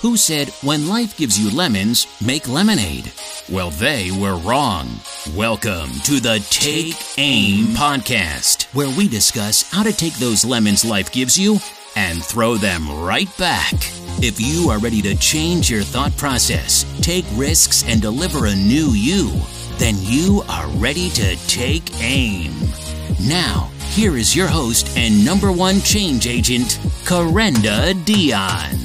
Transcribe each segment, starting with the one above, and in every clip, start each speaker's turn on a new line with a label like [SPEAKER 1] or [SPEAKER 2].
[SPEAKER 1] who said, When life gives you lemons, make lemonade. Well, they were wrong. Welcome to the Take Aim podcast, where we discuss how to take those lemons life gives you and throw them right back. If you are ready to change your thought process, take risks, and deliver a new you, then you are ready to take aim. Now, here is your host and number one change agent, Corinda Dion.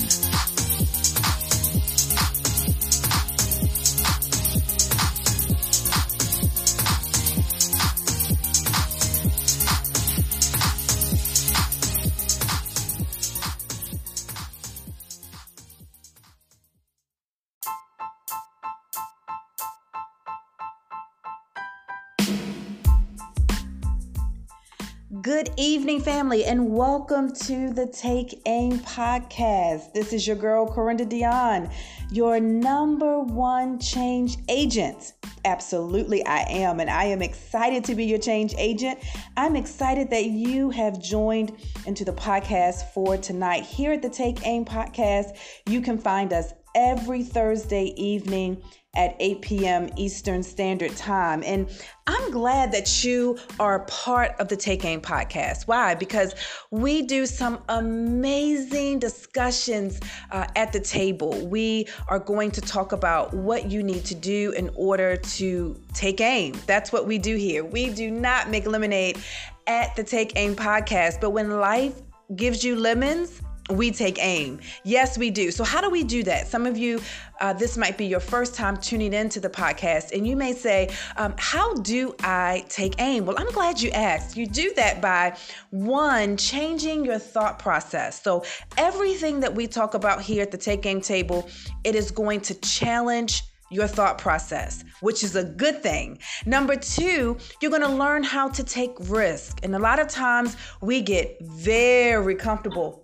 [SPEAKER 2] Good evening, family, and welcome to the Take Aim podcast. This is your girl, Corinda Dion, your number one change agent. Absolutely, I am, and I am excited to be your change agent. I'm excited that you have joined into the podcast for tonight. Here at the Take Aim podcast, you can find us every Thursday evening at 8 p.m. Eastern Standard Time. And I'm glad that you are part of the Take Aim podcast. Why? Because we do some amazing discussions uh, at the table. We are going to talk about what you need to do in order to take aim. That's what we do here. We do not make lemonade at the Take Aim podcast, but when life gives you lemons, we take aim. Yes, we do. So, how do we do that? Some of you, uh, this might be your first time tuning into the podcast, and you may say, um, How do I take aim? Well, I'm glad you asked. You do that by one, changing your thought process. So, everything that we talk about here at the Take Aim table, it is going to challenge your thought process, which is a good thing. Number two, you're gonna learn how to take risk. And a lot of times we get very comfortable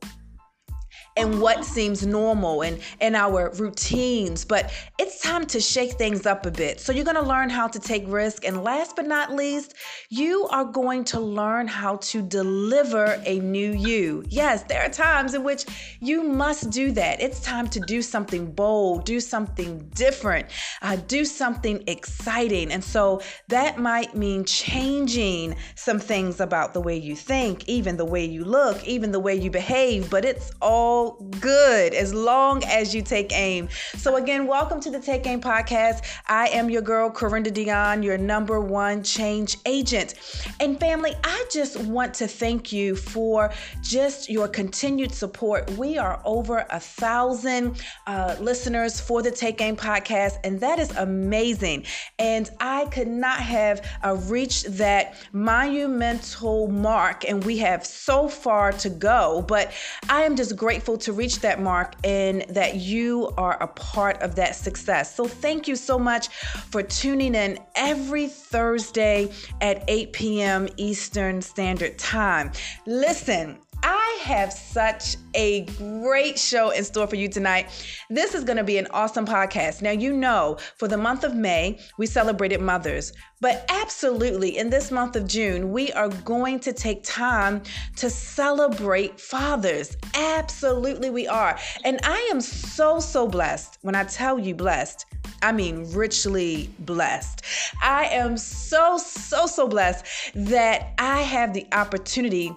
[SPEAKER 2] and what seems normal and, and our routines. But it's time to shake things up a bit. So you're going to learn how to take risk. And last but not least, you are going to learn how to deliver a new you. Yes, there are times in which you must do that. It's time to do something bold, do something different, uh, do something exciting. And so that might mean changing some things about the way you think, even the way you look, even the way you behave. But it's all good as long as you take aim. So, again, welcome to the Take Aim podcast. I am your girl, Corinda Dion, your number one change agent. And, family, I just want to thank you for just your continued support. We are over a thousand uh, listeners for the Take Aim podcast, and that is amazing. And I could not have uh, reached that monumental mark, and we have so far to go. But I am just grateful grateful to reach that mark and that you are a part of that success. So, thank you so much for tuning in every Thursday at 8 p.m. Eastern Standard Time. Listen, I have such a great show in store for you tonight. This is going to be an awesome podcast. Now, you know, for the month of May, we celebrated mothers, but absolutely in this month of June, we are going to take time to celebrate fathers. Absolutely, we are. And I am so, so blessed. When I tell you blessed, I mean, richly blessed. I am so, so, so blessed that I have the opportunity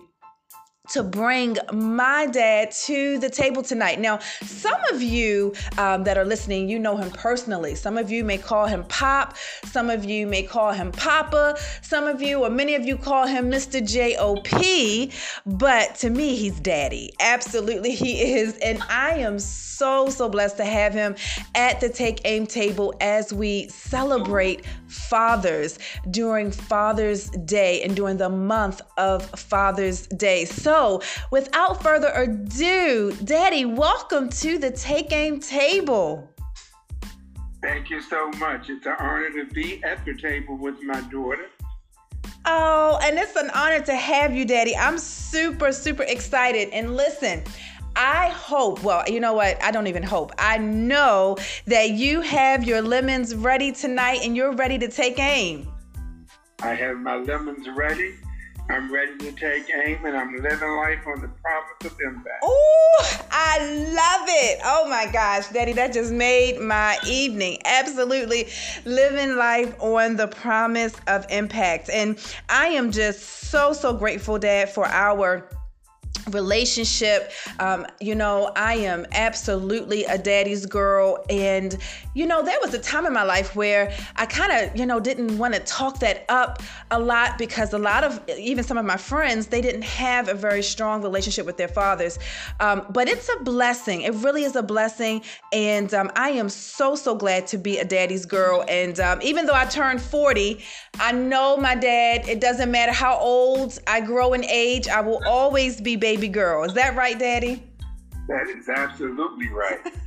[SPEAKER 2] to bring my dad to the table tonight. Now, some of you um, that are listening, you know him personally. Some of you may call him Pop. Some of you may call him Papa. Some of you, or many of you, call him Mr. J.O.P. But to me, he's daddy. Absolutely, he is. And I am so, so blessed to have him at the Take Aim table as we celebrate fathers during Father's Day and during the month of Father's Day. So, without further ado, Daddy, welcome to the Take Aim table.
[SPEAKER 3] Thank you so much. It's an honor to be at the table with my daughter.
[SPEAKER 2] Oh, and it's an honor to have you, Daddy. I'm super, super excited. And listen, I hope, well, you know what? I don't even hope. I know that you have your lemons ready tonight and you're ready to take aim.
[SPEAKER 3] I have my lemons ready. I'm ready to take aim and I'm living life on the promise of impact.
[SPEAKER 2] Oh, I love it. Oh my gosh, Daddy, that just made my evening. Absolutely living life on the promise of impact. And I am just so, so grateful, Dad, for our relationship. Um, you know, I am absolutely a daddy's girl. And, you know, there was a time in my life where I kind of, you know, didn't want to talk that up a lot because a lot of, even some of my friends, they didn't have a very strong relationship with their fathers. Um, but it's a blessing. It really is a blessing. And um, I am so, so glad to be a daddy's girl. And um, even though I turned 40, I know my dad, it doesn't matter how old I grow in age, I will always be baby girl. Is that right, Daddy?
[SPEAKER 3] That is absolutely right.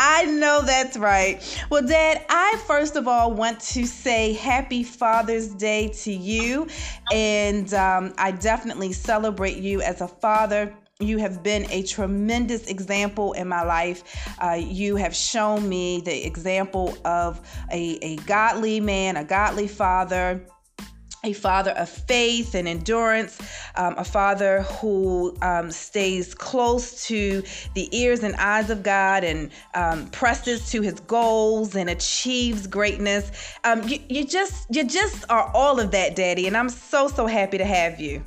[SPEAKER 2] I know that's right. Well, Dad, I first of all want to say happy Father's Day to you. And um, I definitely celebrate you as a father. You have been a tremendous example in my life. Uh, you have shown me the example of a, a godly man, a godly father a father of faith and endurance, um, a father who um, stays close to the ears and eyes of God and um, presses to his goals and achieves greatness. Um, you, you just you just are all of that, Daddy, and I'm so so happy to have you.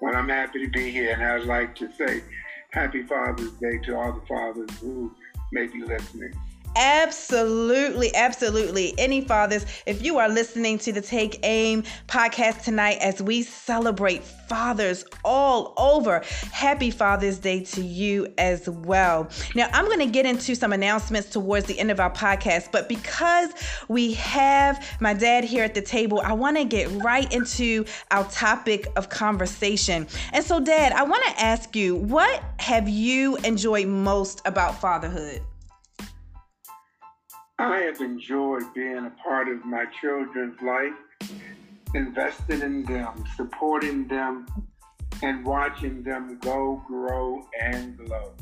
[SPEAKER 3] Well, I'm happy to be here, and I'd like to say Happy Father's Day to all the fathers who may be listening.
[SPEAKER 2] Absolutely, absolutely. Any fathers, if you are listening to the Take Aim podcast tonight as we celebrate fathers all over, happy Father's Day to you as well. Now, I'm going to get into some announcements towards the end of our podcast, but because we have my dad here at the table, I want to get right into our topic of conversation. And so, Dad, I want to ask you, what have you enjoyed most about fatherhood?
[SPEAKER 3] I have enjoyed being a part of my children's life, investing in them, supporting them, and watching them go, grow, and glow.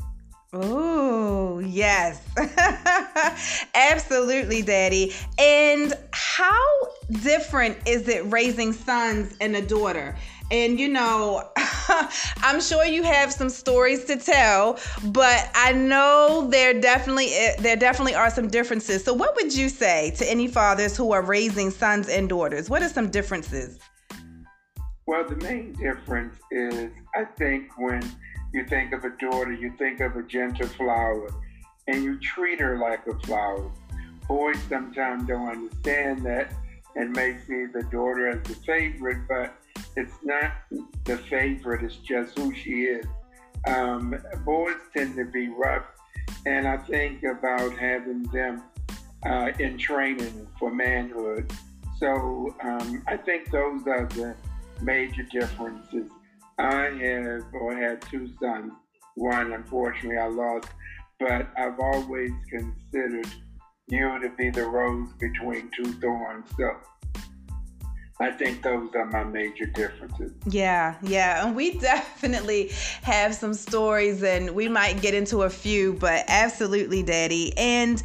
[SPEAKER 2] Oh, yes. Absolutely, Daddy. And how different is it raising sons and a daughter? And you know, I'm sure you have some stories to tell, but I know there definitely there definitely are some differences. So what would you say to any fathers who are raising sons and daughters? What are some differences?
[SPEAKER 3] Well, the main difference is I think when you think of a daughter, you think of a gentle flower and you treat her like a flower. Boys sometimes don't understand that and may see the daughter as the favorite, but it's not the favorite, it's just who she is. Um, boys tend to be rough, and I think about having them uh, in training for manhood. So um, I think those are the major differences. I have or had two sons. One, unfortunately, I lost, but I've always considered you to be the rose between two thorns. So I think those are my major differences.
[SPEAKER 2] Yeah, yeah. And we definitely have some stories and we might get into a few, but absolutely, Daddy. And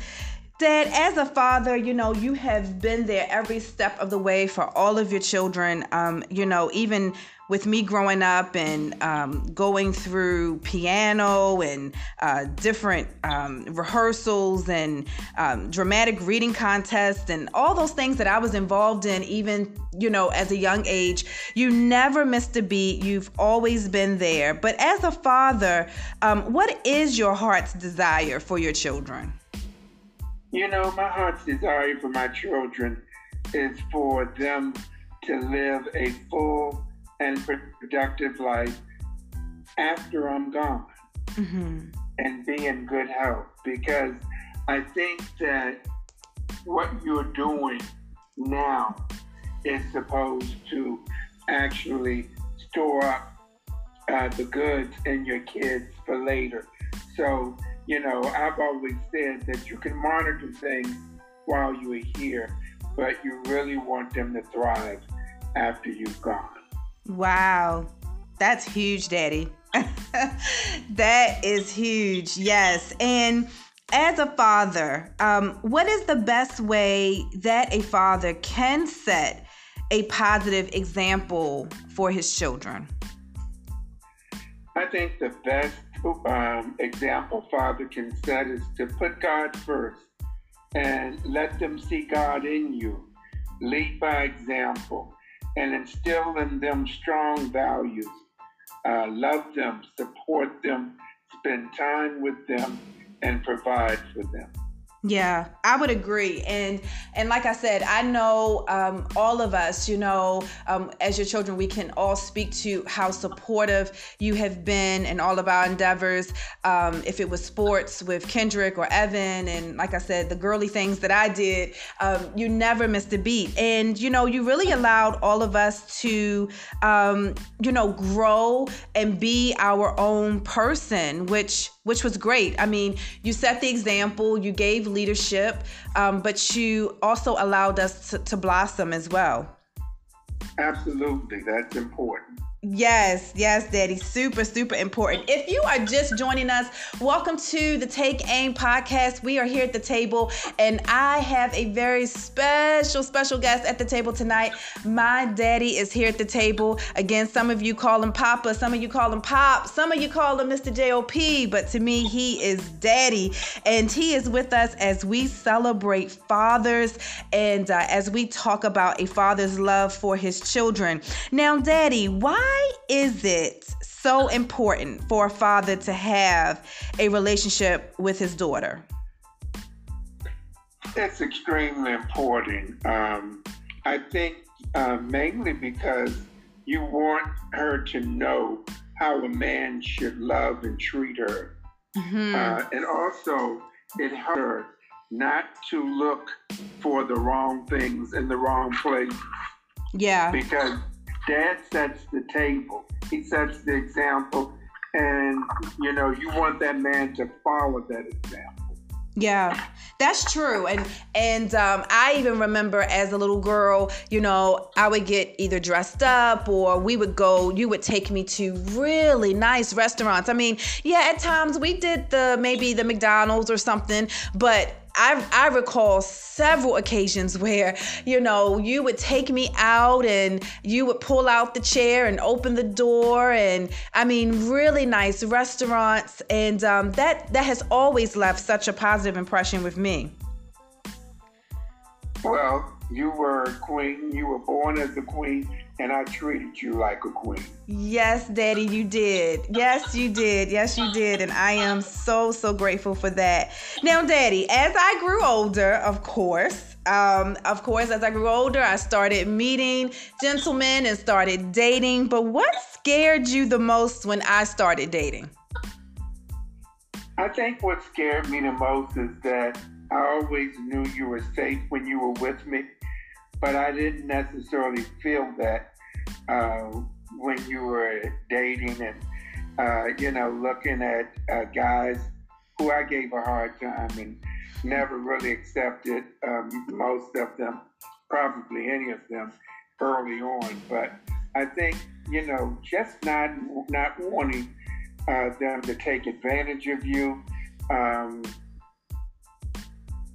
[SPEAKER 2] Dad, as a father, you know, you have been there every step of the way for all of your children. Um, you know, even with me growing up and um, going through piano and uh, different um, rehearsals and um, dramatic reading contests and all those things that I was involved in, even you know, as a young age, you never missed a beat. You've always been there. But as a father, um, what is your heart's desire for your children?
[SPEAKER 3] You know, my heart's desire for my children is for them to live a full and productive life after I'm gone mm-hmm. and be in good health because I think that what you're doing now is supposed to actually store up uh, the goods in your kids for later. So, you know, I've always said that you can monitor things while you're here, but you really want them to thrive after you've gone.
[SPEAKER 2] Wow. That's huge, Daddy. that is huge. Yes. And as a father, um, what is the best way that a father can set a positive example for his children?
[SPEAKER 3] I think the best um, example father can set is to put God first and let them see God in you. Lead by example and instill in them strong values. Uh, love them, support them, spend time with them, and provide for them.
[SPEAKER 2] Yeah, I would agree, and and like I said, I know um, all of us, you know, um, as your children, we can all speak to how supportive you have been in all of our endeavors. Um, if it was sports with Kendrick or Evan, and like I said, the girly things that I did, um, you never missed a beat, and you know, you really allowed all of us to, um, you know, grow and be our own person, which which was great. I mean, you set the example, you gave leadership, um, but you also allowed us to, to blossom as well.
[SPEAKER 3] Absolutely, that's important.
[SPEAKER 2] Yes, yes, Daddy. Super, super important. If you are just joining us, welcome to the Take Aim podcast. We are here at the table, and I have a very special, special guest at the table tonight. My daddy is here at the table. Again, some of you call him Papa, some of you call him Pop, some of you call him Mr. JOP, but to me, he is Daddy, and he is with us as we celebrate fathers and uh, as we talk about a father's love for his children. Now, Daddy, why why is it so important for a father to have a relationship with his daughter?
[SPEAKER 3] It's extremely important. Um, I think uh, mainly because you want her to know how a man should love and treat her. Mm-hmm. Uh, and also, it hurts not to look for the wrong things in the wrong place.
[SPEAKER 2] Yeah.
[SPEAKER 3] Because dad sets the table, he sets the example, and you know, you want that man to follow that example.
[SPEAKER 2] Yeah, that's true. And and um, I even remember as a little girl, you know, I would get either dressed up or we would go. You would take me to really nice restaurants. I mean, yeah, at times we did the maybe the McDonald's or something, but I, I recall several occasions where, you know, you would take me out and you would pull out the chair and open the door. And I mean, really nice restaurants. And um, that, that has always left such a positive impression with me.
[SPEAKER 3] Well, you were a queen. You were born as a queen and I treated you like a queen.
[SPEAKER 2] Yes, Daddy, you did. Yes, you did. Yes, you did. And I am so, so grateful for that. Now, Daddy, as I grew older, of course, um, of course, as I grew older, I started meeting gentlemen and started dating. But what scared you the most when I started dating?
[SPEAKER 3] I think what scared me the most is that I always knew you were safe when you were with me but I didn't necessarily feel that uh, when you were dating and uh, you know looking at uh, guys who I gave a hard time and never really accepted um, most of them, probably any of them early on. But I think you know just not not wanting uh, them to take advantage of you. Um,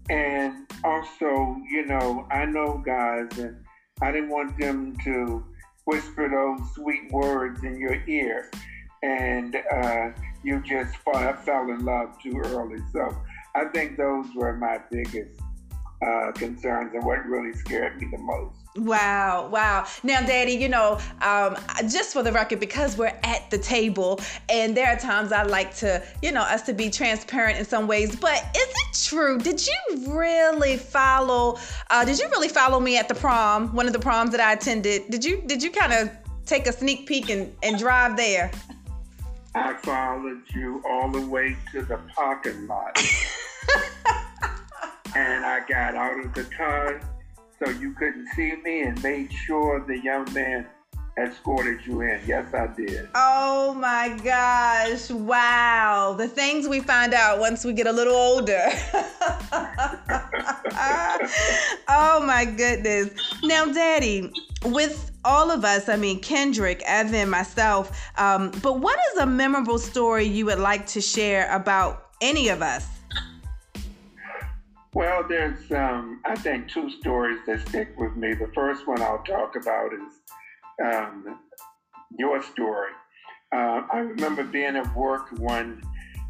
[SPEAKER 3] and also, you know, I know guys, and I didn't want them to whisper those sweet words in your ear, and uh, you just fall, fell in love too early. So I think those were my biggest uh, concerns and what really scared me the most.
[SPEAKER 2] Wow, wow. Now, Daddy, you know, um, just for the record, because we're at the table, and there are times I like to, you know, us to be transparent in some ways. But is it true? Did you really follow? Uh, did you really follow me at the prom? One of the proms that I attended. Did you? Did you kind of take a sneak peek and, and drive there?
[SPEAKER 3] I followed you all the way to the parking lot, and I got out of the car so you couldn't see me and made sure the young man escorted you in. Yes, I did.
[SPEAKER 2] Oh my gosh. Wow. The things we find out once we get a little older. oh my goodness. Now, Daddy, with all of us, I mean, Kendrick, Evan, myself, um, but what is a memorable story you would like to share about any of us?
[SPEAKER 3] Well, there's, um, I think, two stories that stick with me. The first one I'll talk about is um, your story. Uh, I remember being at work one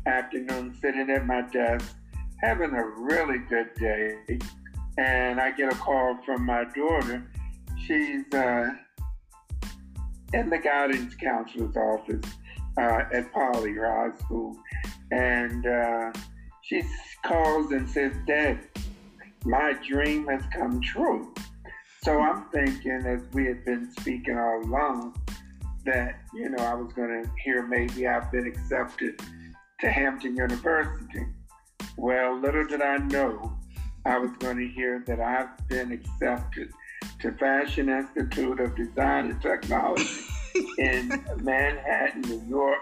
[SPEAKER 3] afternoon, sitting at my desk, having a really good day, and I get a call from my daughter. She's uh, in the guidance counselor's office uh, at Poly High School, and uh, she calls and says, "Dad, my dream has come true." So I'm thinking, as we had been speaking all along, that you know I was going to hear maybe I've been accepted to Hampton University. Well, little did I know I was going to hear that I've been accepted to Fashion Institute of Design and Technology in Manhattan, New York.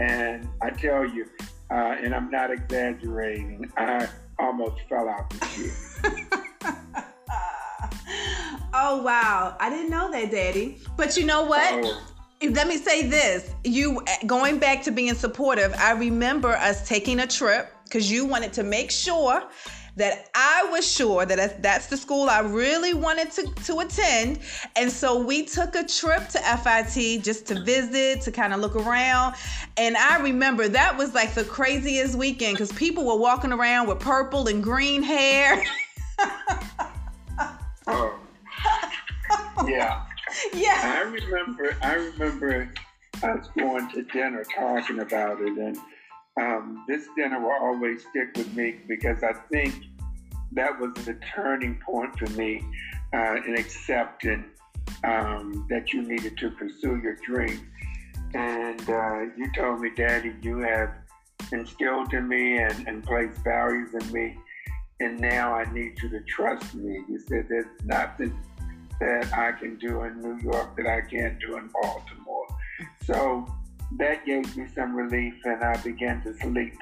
[SPEAKER 3] And I tell you, uh, and I'm not exaggerating, I almost fell out the chair.
[SPEAKER 2] oh, wow. I didn't know that, Daddy. But you know what? Oh let me say this you going back to being supportive i remember us taking a trip because you wanted to make sure that I was sure that that's the school I really wanted to, to attend. And so we took a trip to FIT just to visit, to kind of look around. And I remember that was like the craziest weekend because people were walking around with purple and green hair.
[SPEAKER 3] oh. Yeah.
[SPEAKER 2] Yeah.
[SPEAKER 3] I remember I remember us going to dinner talking about it and um, this dinner will always stick with me because I think that was the turning point for me uh, in accepting um, that you needed to pursue your dream. And uh, you told me, Daddy, you have instilled in me and, and placed values in me. And now I need you to trust me. You said there's nothing that I can do in New York that I can't do in Baltimore. So that gave me some relief, and I began to sleep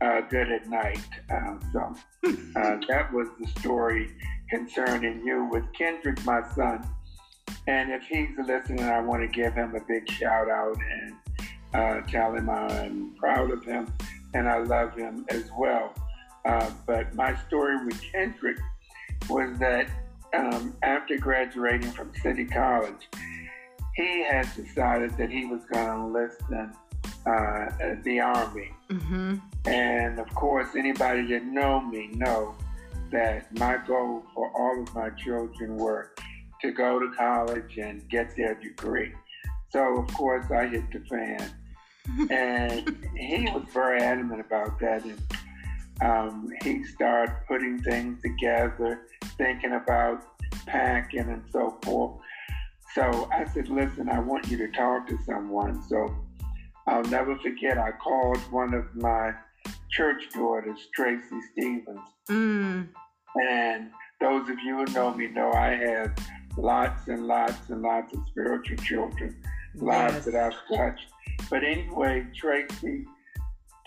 [SPEAKER 3] uh, good at night. Uh, so uh, that was the story concerning you with Kendrick, my son. And if he's listening, I want to give him a big shout out and uh, tell him I'm proud of him and I love him as well. Uh, but my story with Kendrick was that um, after graduating from City College, he had decided that he was going to enlist in uh, the Army. Mm-hmm. And of course, anybody that know me know that my goal for all of my children were to go to college and get their degree. So of course, I hit the fan. and he was very adamant about that. And um, he started putting things together, thinking about packing and so forth. So I said, listen, I want you to talk to someone. So I'll never forget, I called one of my church daughters, Tracy Stevens. Mm. And those of you who know me know I have lots and lots and lots of spiritual children, lives that I've touched. But anyway, Tracy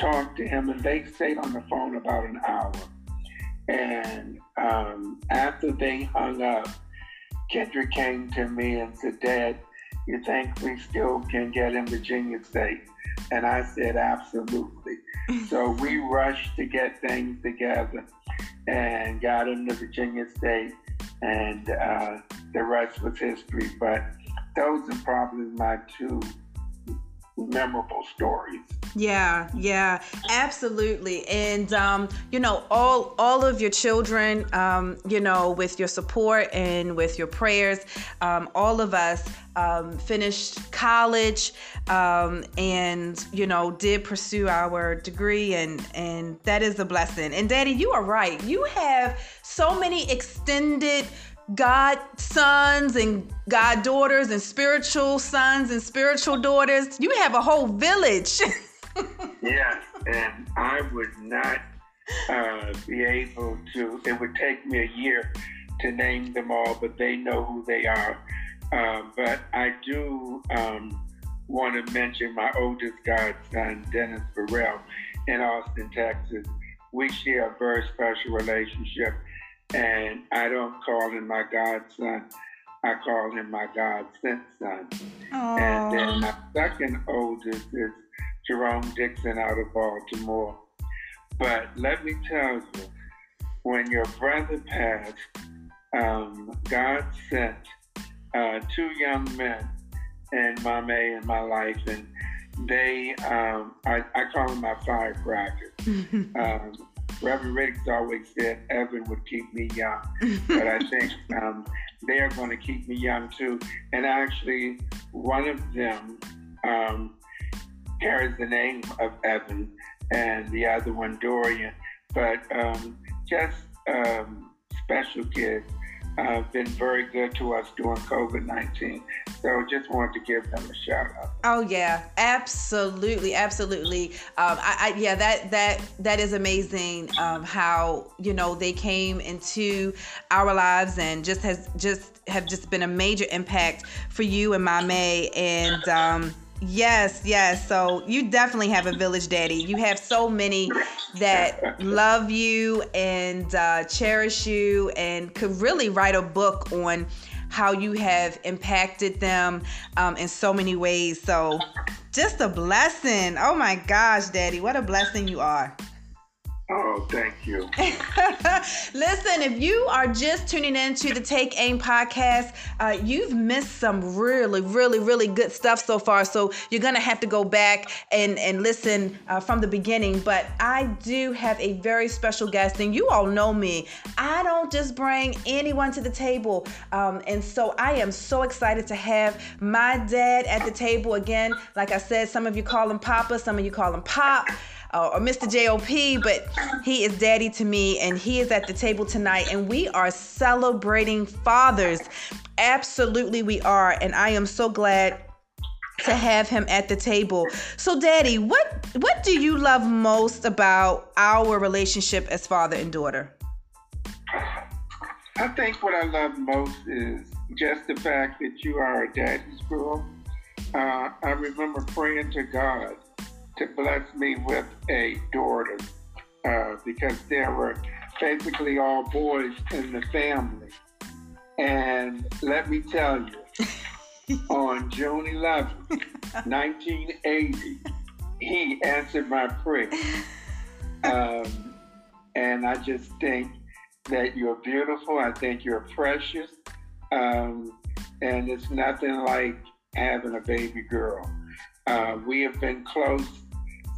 [SPEAKER 3] talked to him and they stayed on the phone about an hour. And um, after they hung up, Kendrick came to me and said, Dad, you think we still can get in Virginia State? And I said, absolutely. so we rushed to get things together and got into Virginia State, and uh, the rest was history. But those are probably my two memorable stories.
[SPEAKER 2] Yeah, yeah, absolutely. And um, you know, all all of your children, um, you know, with your support and with your prayers, um, all of us um, finished college um, and you know did pursue our degree, and and that is a blessing. And Daddy, you are right. You have so many extended God sons and God daughters and spiritual sons and spiritual daughters. You have a whole village.
[SPEAKER 3] yeah, and I would not uh, be able to, it would take me a year to name them all, but they know who they are. Uh, but I do um, want to mention my oldest godson, Dennis Burrell, in Austin, Texas. We share a very special relationship and I don't call him my godson. I call him my God sent son. Aww. And then my second oldest is Jerome Dixon out of Baltimore. But let me tell you, when your brother passed, um, God sent uh, two young men in my May in my life, and they, um, I, I, call them my firecrackers. um, Reverend Riggs always said Evan would keep me young, but I think um, they are going to keep me young too. And actually, one of them um, carries the name of Evan, and the other one Dorian. But um, just um, special kids uh, been very good to us during COVID 19. So just wanted to give them a shout out.
[SPEAKER 2] Oh yeah, absolutely, absolutely. Um, I, I, yeah, that that that is amazing. Um, how you know they came into our lives and just has just have just been a major impact for you and my May and. Um, Yes, yes. So you definitely have a village daddy. You have so many that love you and uh, cherish you and could really write a book on how you have impacted them um, in so many ways. So just a blessing. Oh my gosh, daddy, what a blessing you are.
[SPEAKER 3] Oh, thank you.
[SPEAKER 2] Listen, if you are just tuning in to the Take Aim podcast, uh, you've missed some really, really, really good stuff so far. So you're going to have to go back and, and listen uh, from the beginning. But I do have a very special guest, and you all know me. I don't just bring anyone to the table. Um, and so I am so excited to have my dad at the table again. Like I said, some of you call him Papa, some of you call him Pop uh, or Mr. JOP, but he is daddy to me and he is at the table tonight and we are celebrating fathers. Absolutely, we are. And I am so glad to have him at the table. So daddy, what what do you love most about our relationship as father and daughter?
[SPEAKER 3] I think what I love most is just the fact that you are a daddy's girl. Uh, I remember praying to God to bless me with a daughter uh, because there were basically all boys in the family. And let me tell you, on June 11, 1980, he answered my prayer. Um, and I just think that you're beautiful. I think you're precious. Um, and it's nothing like having a baby girl. Uh, we have been close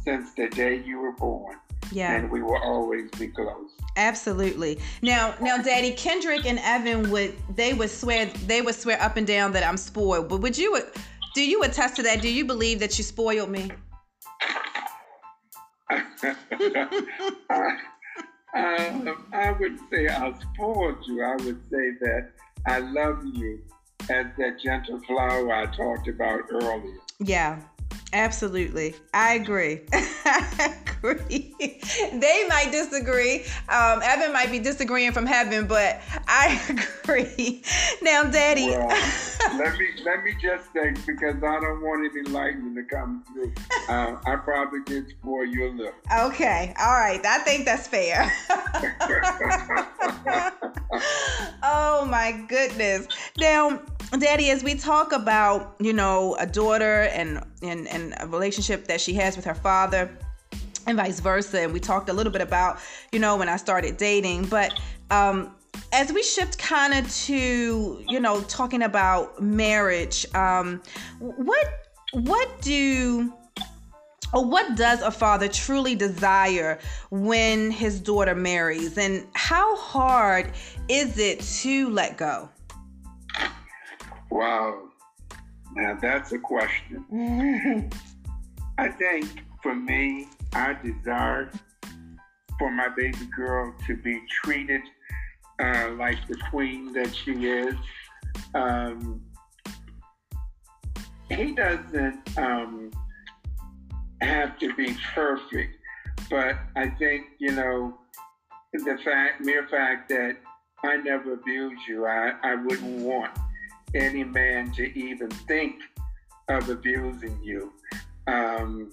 [SPEAKER 3] since the day you were born. Yeah. And we will always be close.
[SPEAKER 2] Absolutely. Now, now, Daddy Kendrick and Evan would they would swear they would swear up and down that I'm spoiled. But would you do you attest to that? Do you believe that you spoiled me?
[SPEAKER 3] I, um, I would say I spoiled you. I would say that I love you as that gentle flower I talked about earlier.
[SPEAKER 2] Yeah. Absolutely. I agree. I agree. they might disagree. Um, Evan might be disagreeing from heaven, but I agree. Now, Daddy.
[SPEAKER 3] Well, let me let me just say because I don't want any lightning to come through. Uh, I probably did spoil you a little.
[SPEAKER 2] Okay. All right. I think that's fair. oh my goodness. Now, Daddy, as we talk about, you know, a daughter and and and a relationship that she has with her father and vice versa. And we talked a little bit about you know when i started dating. But um as we shift kind of to you know talking about marriage um what what do or what does a father truly desire when his daughter marries? And how hard is it to let go?
[SPEAKER 3] Wow now that's a question I think for me, I desire for my baby girl to be treated uh, like the queen that she is. Um, he doesn't um, have to be perfect, but I think, you know, the fact, mere fact that I never abused you, I, I wouldn't want any man to even think of abusing you um,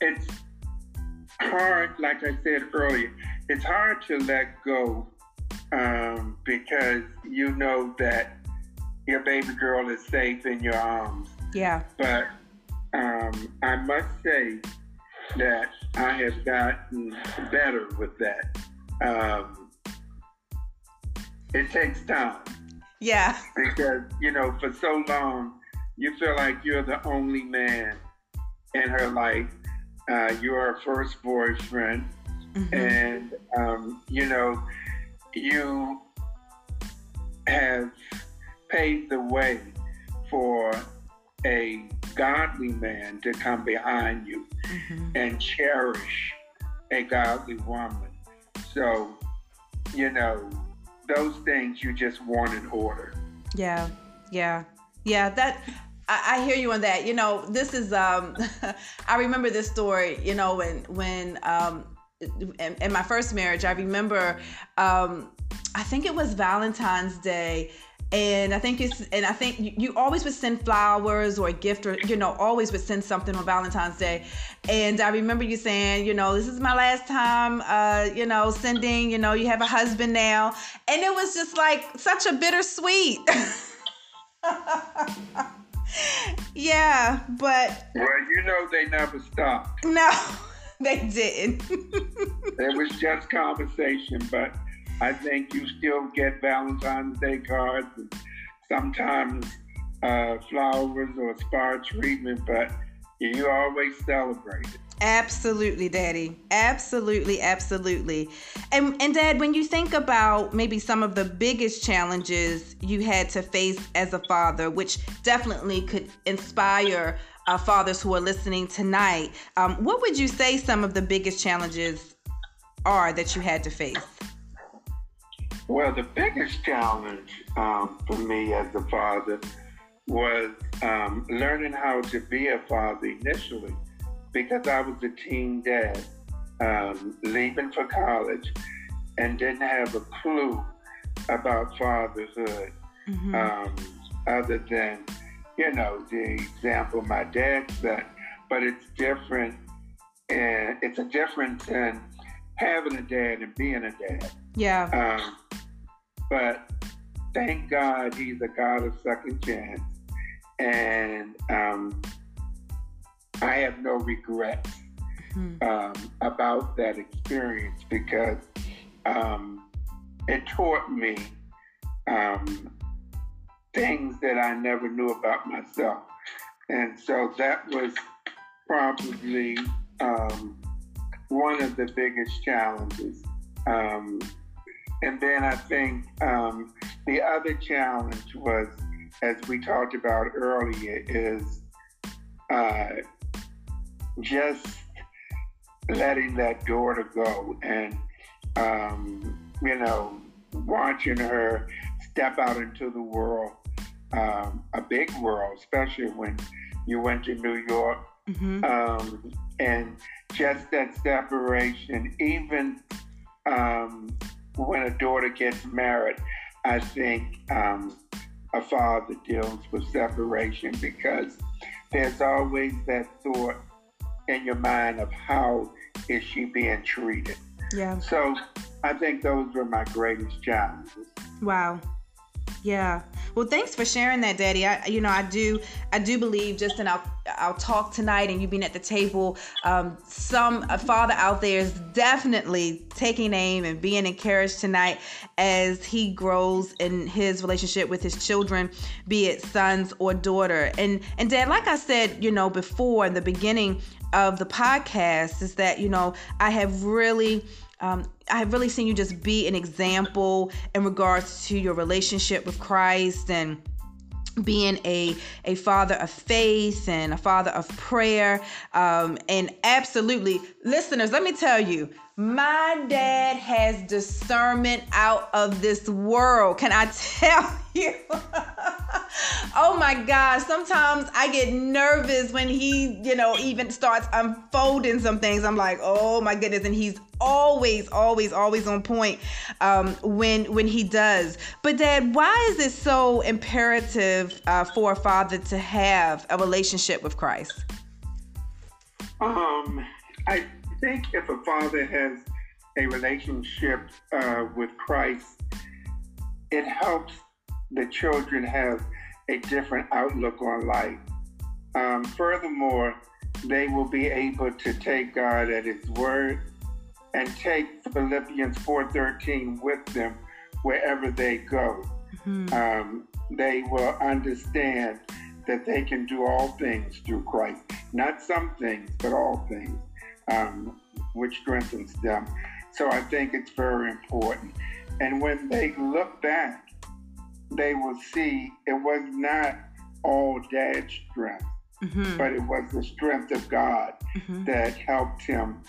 [SPEAKER 3] it's hard, like I said earlier, it's hard to let go um, because you know that your baby girl is safe in your arms.
[SPEAKER 2] Yeah.
[SPEAKER 3] But um, I must say that I have gotten better with that. Um, it takes time.
[SPEAKER 2] Yeah.
[SPEAKER 3] Because, you know, for so long, you feel like you're the only man in her life. Uh, you're her first boyfriend, mm-hmm. and um, you know you have paved the way for a godly man to come behind you mm-hmm. and cherish a godly woman. So, you know, those things you just want in order.
[SPEAKER 2] Yeah, yeah, yeah. That I, I hear you on that. You know, this is um, I remember this story. You know, when when um, in, in my first marriage, I remember um, I think it was Valentine's Day and I think it's and I think you, you, always would send flowers or a gift or you know always would send something on Valentine's Day. And I remember you saying, you know, this is my last time, uh, you know, sending. You know, you have a husband now, and it was just like such a bittersweet. yeah, but
[SPEAKER 3] well, you know, they never stopped.
[SPEAKER 2] No, they didn't.
[SPEAKER 3] it was just conversation, but I think you still get Valentine's Day cards and sometimes uh, flowers or spa treatment, but you always celebrate it.
[SPEAKER 2] Absolutely, Daddy. Absolutely, absolutely. And and Dad, when you think about maybe some of the biggest challenges you had to face as a father, which definitely could inspire uh, fathers who are listening tonight, um, what would you say some of the biggest challenges are that you had to face?
[SPEAKER 3] Well, the biggest challenge um, for me as a father was um, learning how to be a father initially because I was a teen dad, um, leaving for college and didn't have a clue about fatherhood mm-hmm. Um, other than, you know, the example my dad set. But it's different, and it's a difference in having a dad and being a dad.
[SPEAKER 2] Yeah.
[SPEAKER 3] Um, but thank God he's a God of second chance. And um, I have no regrets mm-hmm. um, about that experience because um, it taught me um, things that I never knew about myself. And so that was probably um, one of the biggest challenges. And then I think um, the other challenge was, as we talked about earlier, is uh, just letting that daughter go and, um, you know, watching her step out into the world, um, a big world, especially when you went to New York. Mm-hmm. Um, and just that separation, even um, when a daughter gets married, I think um, a father deals with separation because there's always that thought in your mind of how is she being treated.
[SPEAKER 2] Yeah.
[SPEAKER 3] So I think those were my greatest challenges.
[SPEAKER 2] Wow. Yeah. Well, thanks for sharing that, Daddy. I, you know, I do, I do believe just in our, our talk tonight and you being at the table, um, some a father out there is definitely taking aim and being encouraged tonight as he grows in his relationship with his children, be it sons or daughter. And and Dad, like I said, you know, before in the beginning of the podcast, is that you know I have really um, I have really seen you just be an example in regards to your relationship with Christ and being a a father of faith and a father of prayer. Um, and absolutely listeners let me tell you my dad has discernment out of this world. Can i tell you? Oh my gosh sometimes i get nervous when he you know even starts unfolding some things. I'm like oh my goodness and he's always always always on point um, when when he does. But dad why is it so imperative uh, for a father to have a relationship with christ?
[SPEAKER 3] Um i think if a father has a relationship uh, with christ it helps the children have a different outlook on life. Um, furthermore, they will be able to take God at His word and take Philippians 4:13 with them wherever they go. Mm-hmm. Um, they will understand that they can do all things through Christ. Not some things, but all things, um, which strengthens them. So I think it's very important. And when they look back, they will see it was not all dad's strength, mm-hmm. but it was the strength of God mm-hmm. that helped him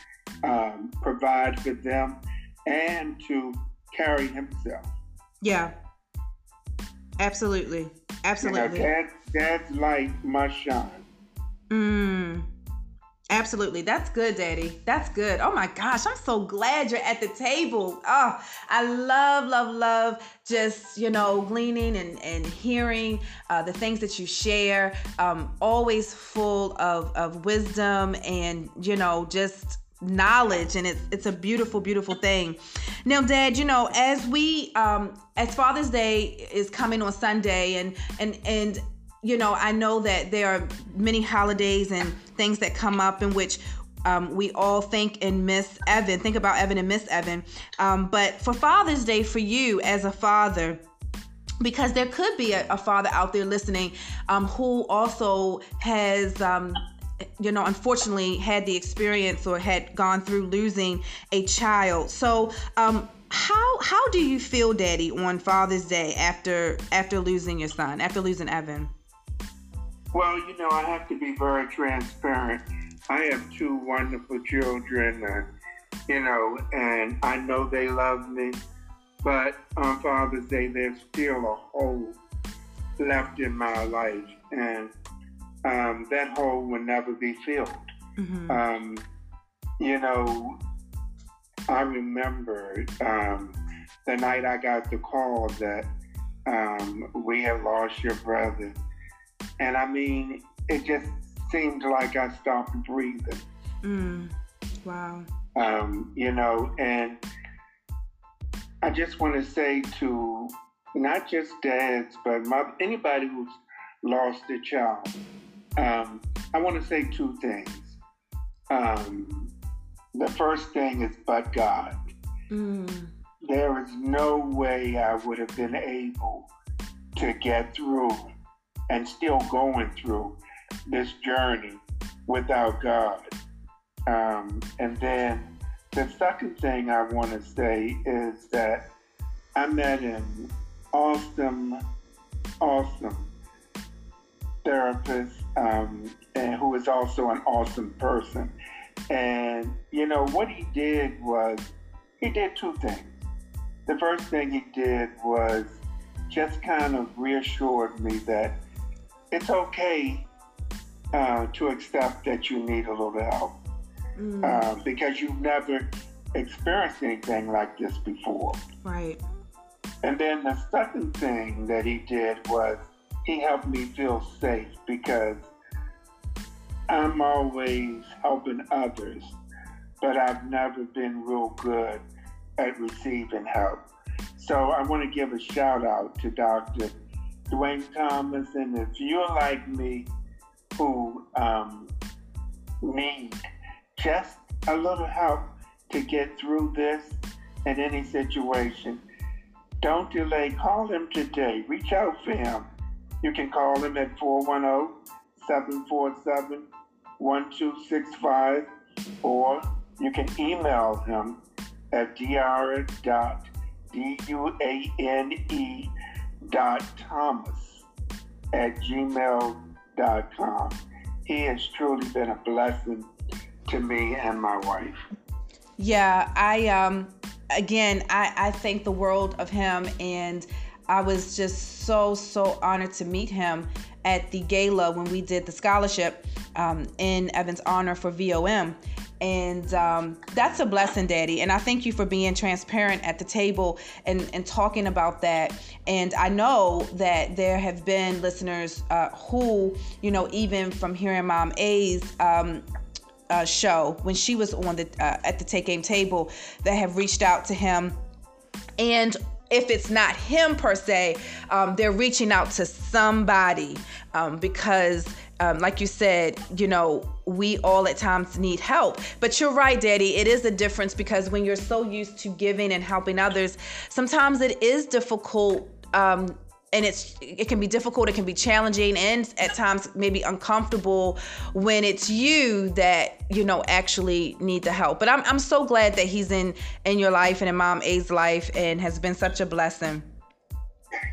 [SPEAKER 3] um, provide for them and to carry himself.
[SPEAKER 2] Yeah. Absolutely. Absolutely.
[SPEAKER 3] You know, dad, dad's light must shine.
[SPEAKER 2] Mm. Absolutely. That's good, Daddy. That's good. Oh my gosh, I'm so glad you're at the table. Oh, I love, love, love just, you know, gleaning and, and hearing uh, the things that you share. Um, always full of, of wisdom and, you know, just knowledge and it's it's a beautiful beautiful thing now dad you know as we um as father's day is coming on sunday and and and you know i know that there are many holidays and things that come up in which um, we all think and miss evan think about evan and miss evan um, but for father's day for you as a father because there could be a, a father out there listening um, who also has um, you know, unfortunately had the experience or had gone through losing a child. So, um, how how do you feel, Daddy, on Father's Day after after losing your son, after losing Evan?
[SPEAKER 3] Well, you know, I have to be very transparent. I have two wonderful children, and you know, and I know they love me. But on Father's Day, there's still a hole left in my life, and um, that hole will never be filled. Mm-hmm. Um, you know, I remember um, the night I got the call that um, we had lost your brother. And I mean, it just seemed like I stopped breathing.
[SPEAKER 2] Mm. Wow.
[SPEAKER 3] Um, you know, and I just want to say to not just dads, but my, anybody who's lost a child, um, I want to say two things. Um, the first thing is, but God. Mm. There is no way I would have been able to get through and still going through this journey without God. Um, and then the second thing I want to say is that I met an awesome, awesome therapist um, and who is also an awesome person. And, you know, what he did was he did two things. The first thing he did was just kind of reassured me that it's okay uh, to accept that you need a little help mm. uh, because you've never experienced anything like this before.
[SPEAKER 2] Right.
[SPEAKER 3] And then the second thing that he did was he helped me feel safe because I'm always helping others, but I've never been real good at receiving help. So I want to give a shout out to Dr. Dwayne Thomas, and if you're like me who um, need just a little help to get through this in any situation, don't delay. Call him today. Reach out for him. You can call him at 410 747 1265 or you can email him at dr.duane.thomas at gmail.com. He has truly been a blessing to me and my wife.
[SPEAKER 2] Yeah, I um again I, I thank the world of him and I was just so, so honored to meet him at the gala when we did the scholarship um, in Evan's honor for VOM. And um, that's a blessing, Daddy. And I thank you for being transparent at the table and, and talking about that. And I know that there have been listeners uh, who, you know, even from hearing Mom A's um, uh, show when she was on the uh, at the Take Aim table, that have reached out to him and if it's not him per se, um, they're reaching out to somebody um, because, um, like you said, you know, we all at times need help. But you're right, Daddy. It is a difference because when you're so used to giving and helping others, sometimes it is difficult um, and it's it can be difficult it can be challenging and at times maybe uncomfortable when it's you that you know actually need the help. But i'm, I'm so glad that he's in in your life and in mom a's life and has been such a blessing.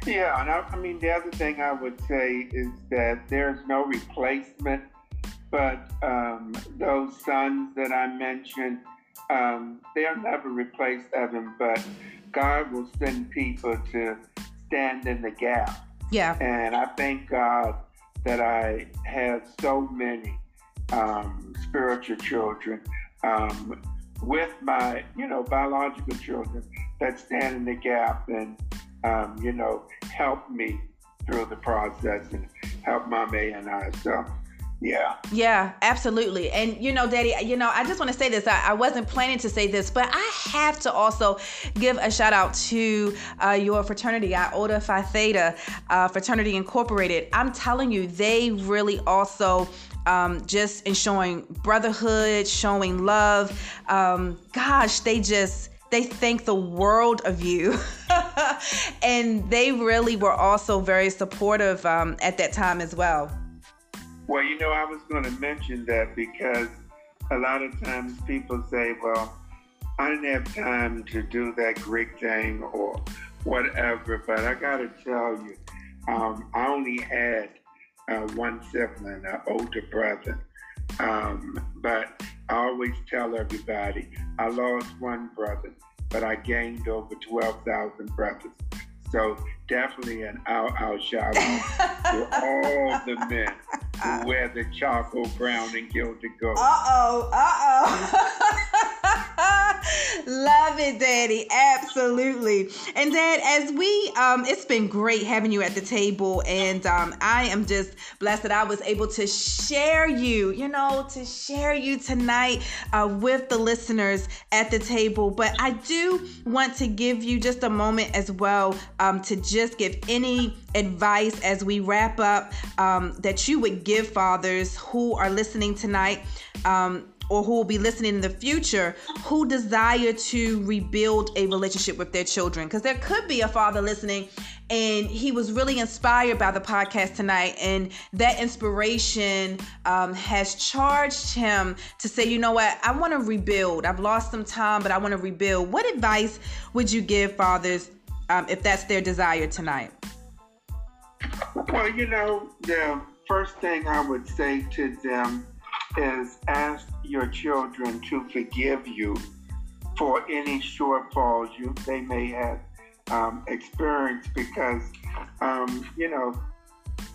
[SPEAKER 3] Yeah and I, I mean the other thing i would say is that there's no replacement but um, those sons that i mentioned um, they'll never replace evan but god will send people to stand in the gap.
[SPEAKER 2] Yeah.
[SPEAKER 3] And I thank God that I had so many um, spiritual children um, with my, you know, biological children that stand in the gap and, um, you know, help me through the process and help my May and I. So yeah.
[SPEAKER 2] Yeah, absolutely. And you know, Daddy, you know, I just want to say this. I, I, wasn't planning to say this, but I have to also give a shout out to uh, your fraternity, Iota Phi Theta uh, Fraternity Incorporated. I'm telling you, they really also um, just in showing brotherhood, showing love. Um, gosh, they just they think the world of you. and they really were also very supportive um, at that time as well.
[SPEAKER 3] Well, you know, I was going to mention that because a lot of times people say, well, I didn't have time to do that Greek thing or whatever, but I got to tell you, um, I only had uh, one sibling, an older brother. Um, but I always tell everybody I lost one brother, but I gained over 12,000 brothers. So definitely an out out shout out to all the men who wear the charcoal brown and gilded gold.
[SPEAKER 2] Uh oh, uh oh. Love it, Daddy. Absolutely. And Dad, as we um it's been great having you at the table and um I am just blessed that I was able to share you, you know, to share you tonight uh, with the listeners at the table. But I do want to give you just a moment as well um, to just give any advice as we wrap up um, that you would give fathers who are listening tonight. Um, or who will be listening in the future who desire to rebuild a relationship with their children. Because there could be a father listening and he was really inspired by the podcast tonight and that inspiration um, has charged him to say you know what? I want to rebuild. I've lost some time but i want to rebuild. What advice would you give fathers um, if that's their desire tonight?
[SPEAKER 3] Well you know the first thing i would say to them is ask your children to forgive you for any shortfalls you they may have um, experienced because um, you know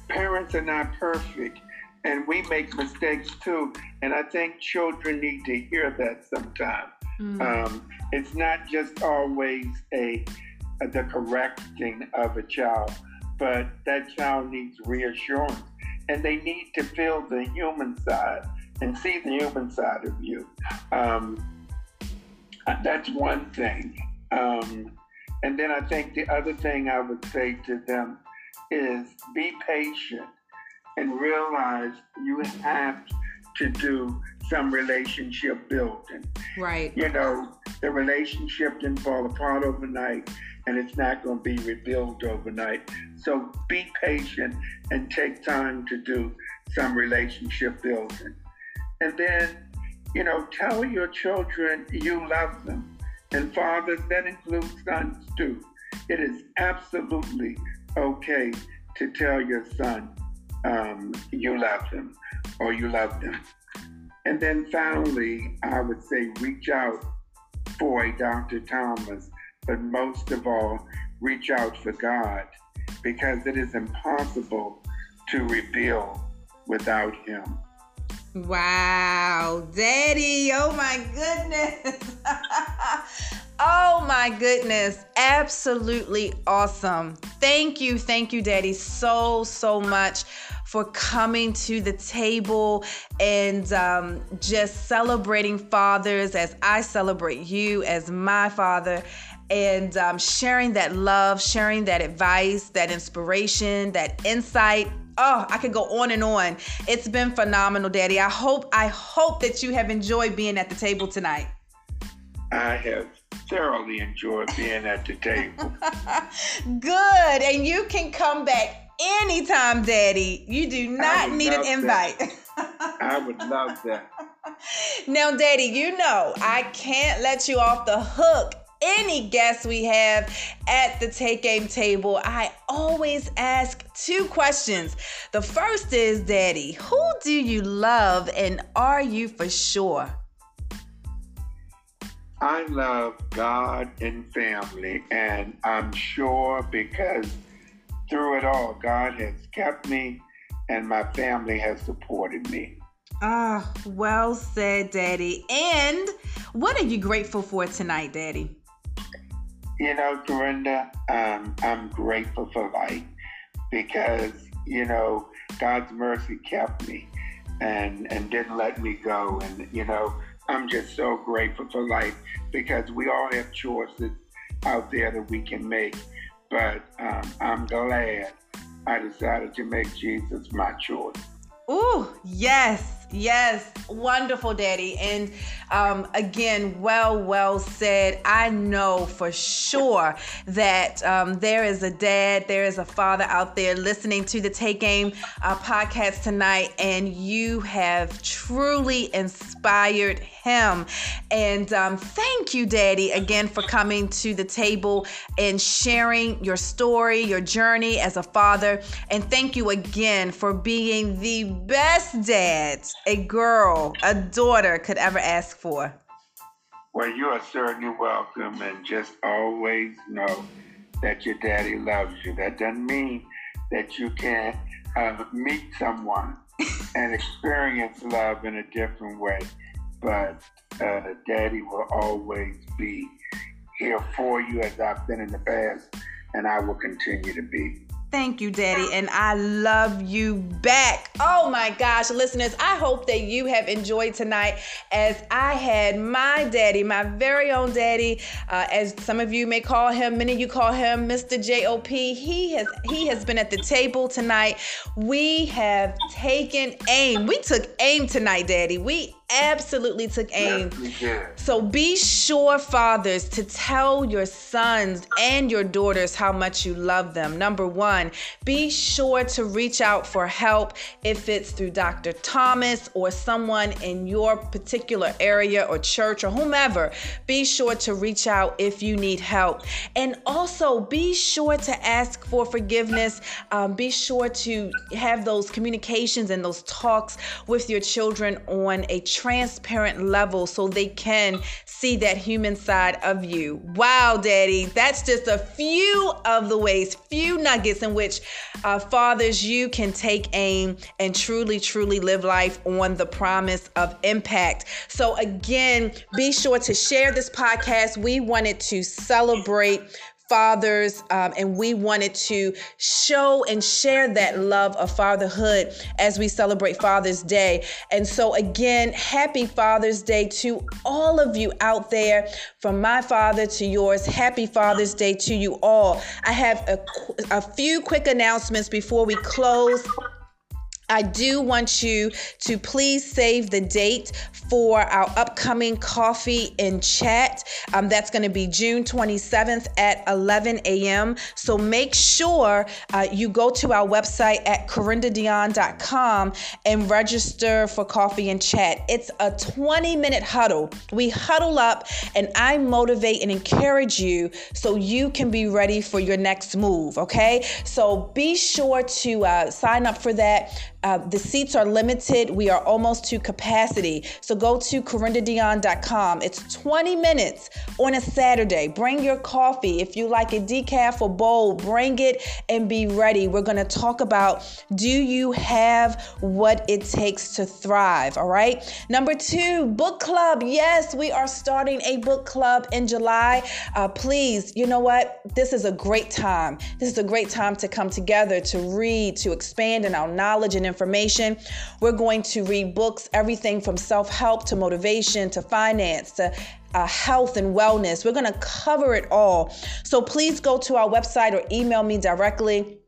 [SPEAKER 3] parents are not perfect and we make mistakes too. And i think children need to hear that sometimes. Mm. um, it's not just always a, a the correcting of a child but that child needs reassurance and they need to feel the human side and see the human side of you. Um, that's one thing. Um, and then I think the other thing I would say to them is be patient and realize you have to do some relationship building.
[SPEAKER 2] Right.
[SPEAKER 3] You know, the relationship didn't fall apart overnight and it's not going to be rebuilt overnight. So be patient and take time to do some relationship building. And then, you know, tell your children you love them. And fathers, that includes sons too. It is absolutely okay to tell your son um, you love him or you love them. And then finally, I would say reach out for a Dr. Thomas, but most of all, reach out for God because it is impossible to rebuild without Him.
[SPEAKER 2] Wow, Daddy. Oh my goodness. oh my goodness. Absolutely awesome. Thank you. Thank you, Daddy, so, so much for coming to the table and um, just celebrating fathers as I celebrate you as my father and um, sharing that love, sharing that advice, that inspiration, that insight oh, I could go on and on. It's been phenomenal, Daddy. I hope I hope that you have enjoyed being at the table tonight.
[SPEAKER 3] I have thoroughly enjoyed being at the table.
[SPEAKER 2] Good. And you can come back anytime, Daddy. You do not need an invite.
[SPEAKER 3] I would love that.
[SPEAKER 2] Now, Daddy, you know I can't let you off the hook any guests we have at the take aim table, I always ask two questions. The first is, Daddy, who do you love and are you for sure?
[SPEAKER 3] I love God and family, and I'm sure because through it all, God has kept me and my family has supported me.
[SPEAKER 2] Ah, well said, Daddy. And what are you grateful for tonight, Daddy?
[SPEAKER 3] You know, Corinda, um, I'm grateful for life because, you know, God's mercy kept me and, and didn't let me go. And, you know, I'm just so grateful for life because we all have choices out there that we can make. But um, I'm glad I decided to make Jesus my choice.
[SPEAKER 2] Ooh, yes. Yes, wonderful, Daddy. And um, again, well, well said. I know for sure that um, there is a dad, there is a father out there listening to the Take Aim uh, podcast tonight, and you have truly inspired him. And um, thank you, Daddy, again for coming to the table and sharing your story, your journey as a father. And thank you again for being the best dad a girl, a daughter could ever ask for.
[SPEAKER 3] Well, you are certainly welcome, and just always know that your daddy loves you. That doesn't mean that you can't uh, meet someone and experience love in a different way, but uh, daddy will always be here for you as I've been in the past, and I will continue to be.
[SPEAKER 2] Thank you, Daddy, and I love you back. Oh my gosh, listeners, I hope that you have enjoyed tonight as I had my daddy, my very own daddy, uh, as some of you may call him, many of you call him Mr. J.O.P. He has he has been at the table tonight. We have taken aim. We took aim tonight, Daddy. We absolutely took aim. So be sure, fathers, to tell your sons and your daughters how much you love them. Number one, be sure to reach out for help if it's through Dr. Thomas or someone in your particular area or church or whomever. Be sure to reach out if you need help. And also be sure to ask for forgiveness. Um, be sure to have those communications and those talks with your children on a transparent level so they can see that human side of you. Wow, Daddy, that's just a few of the ways, few nuggets in which uh, fathers you can take aim and truly, truly live life on the promise of impact. So, again, be sure to share this podcast. We wanted to celebrate fathers, um, and we wanted to show and share that love of fatherhood as we celebrate Father's Day. And so, again, happy Father's Day to all of you out there, from my father to yours. Happy Father's Day to you all. I have a, a few quick announcements before we close. I do want you to please save the date for our upcoming coffee and chat. Um, that's going to be June 27th at 11 a.m. So make sure uh, you go to our website at corindadion.com and register for coffee and chat. It's a 20 minute huddle. We huddle up and I motivate and encourage you so you can be ready for your next move. Okay. So be sure to uh, sign up for that. Uh, the seats are limited. We are almost to capacity. So go to corindadion.com. It's 20 minutes on a Saturday. Bring your coffee. If you like a decaf or bowl, bring it and be ready. We're going to talk about do you have what it takes to thrive? All right. Number two, book club. Yes, we are starting a book club in July. Uh, please, you know what? This is a great time. This is a great time to come together to read, to expand in our knowledge and information. We're going to read books, everything from self help to motivation to finance to uh, health and wellness. We're going to cover it all. So please go to our website or email me directly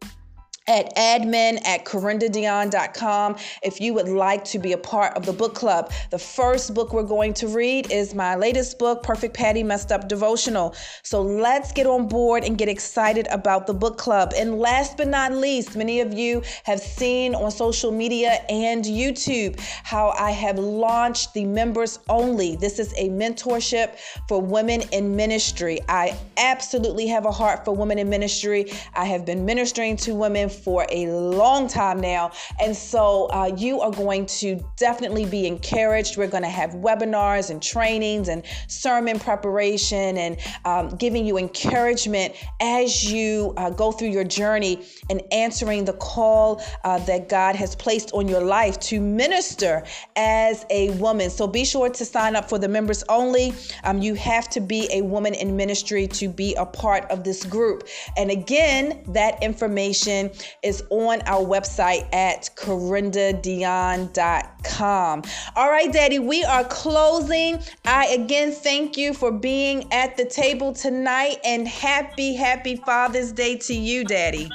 [SPEAKER 2] at admin at corindadion.com if you would like to be a part of the book club. The first book we're going to read is my latest book, Perfect Patty Messed Up Devotional. So let's get on board and get excited about the book club. And last but not least, many of you have seen on social media and YouTube how I have launched the members only. This is a mentorship for women in ministry. I absolutely have a heart for women in ministry. I have been ministering to women for a long time now. And so uh, you are going to definitely be encouraged. We're going to have webinars and trainings and sermon preparation and um, giving you encouragement as you uh, go through your journey and answering the call uh, that God has placed on your life to minister as a woman. So be sure to sign up for the members only. Um, you have to be a woman in ministry to be a part of this group. And again, that information is on our website at corindadion.com. All right, Daddy, we are closing. I again thank you for being at the table tonight and happy, happy Father's Day to you, Daddy.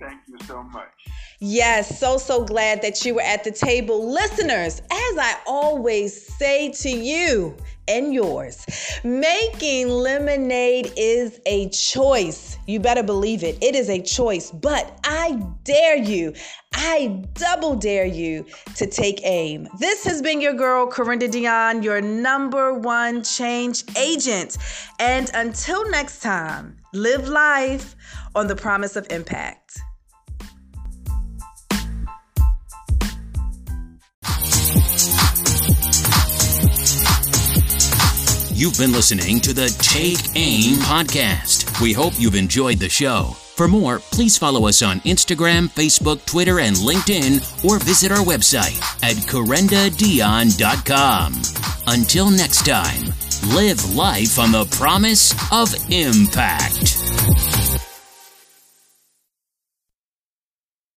[SPEAKER 3] Thank you so much.
[SPEAKER 2] Yes, so, so glad that you were at the table. Listeners, as I always say to you, and yours. Making lemonade is a choice. You better believe it. It is a choice. But I dare you, I double dare you to take aim. This has been your girl, Corinda Dion, your number one change agent. And until next time, live life on the promise of impact.
[SPEAKER 1] You've been listening to the Take Aim podcast. We hope you've enjoyed the show. For more, please follow us on Instagram, Facebook, Twitter, and LinkedIn, or visit our website at corindadion.com. Until next time, live life on the promise of impact.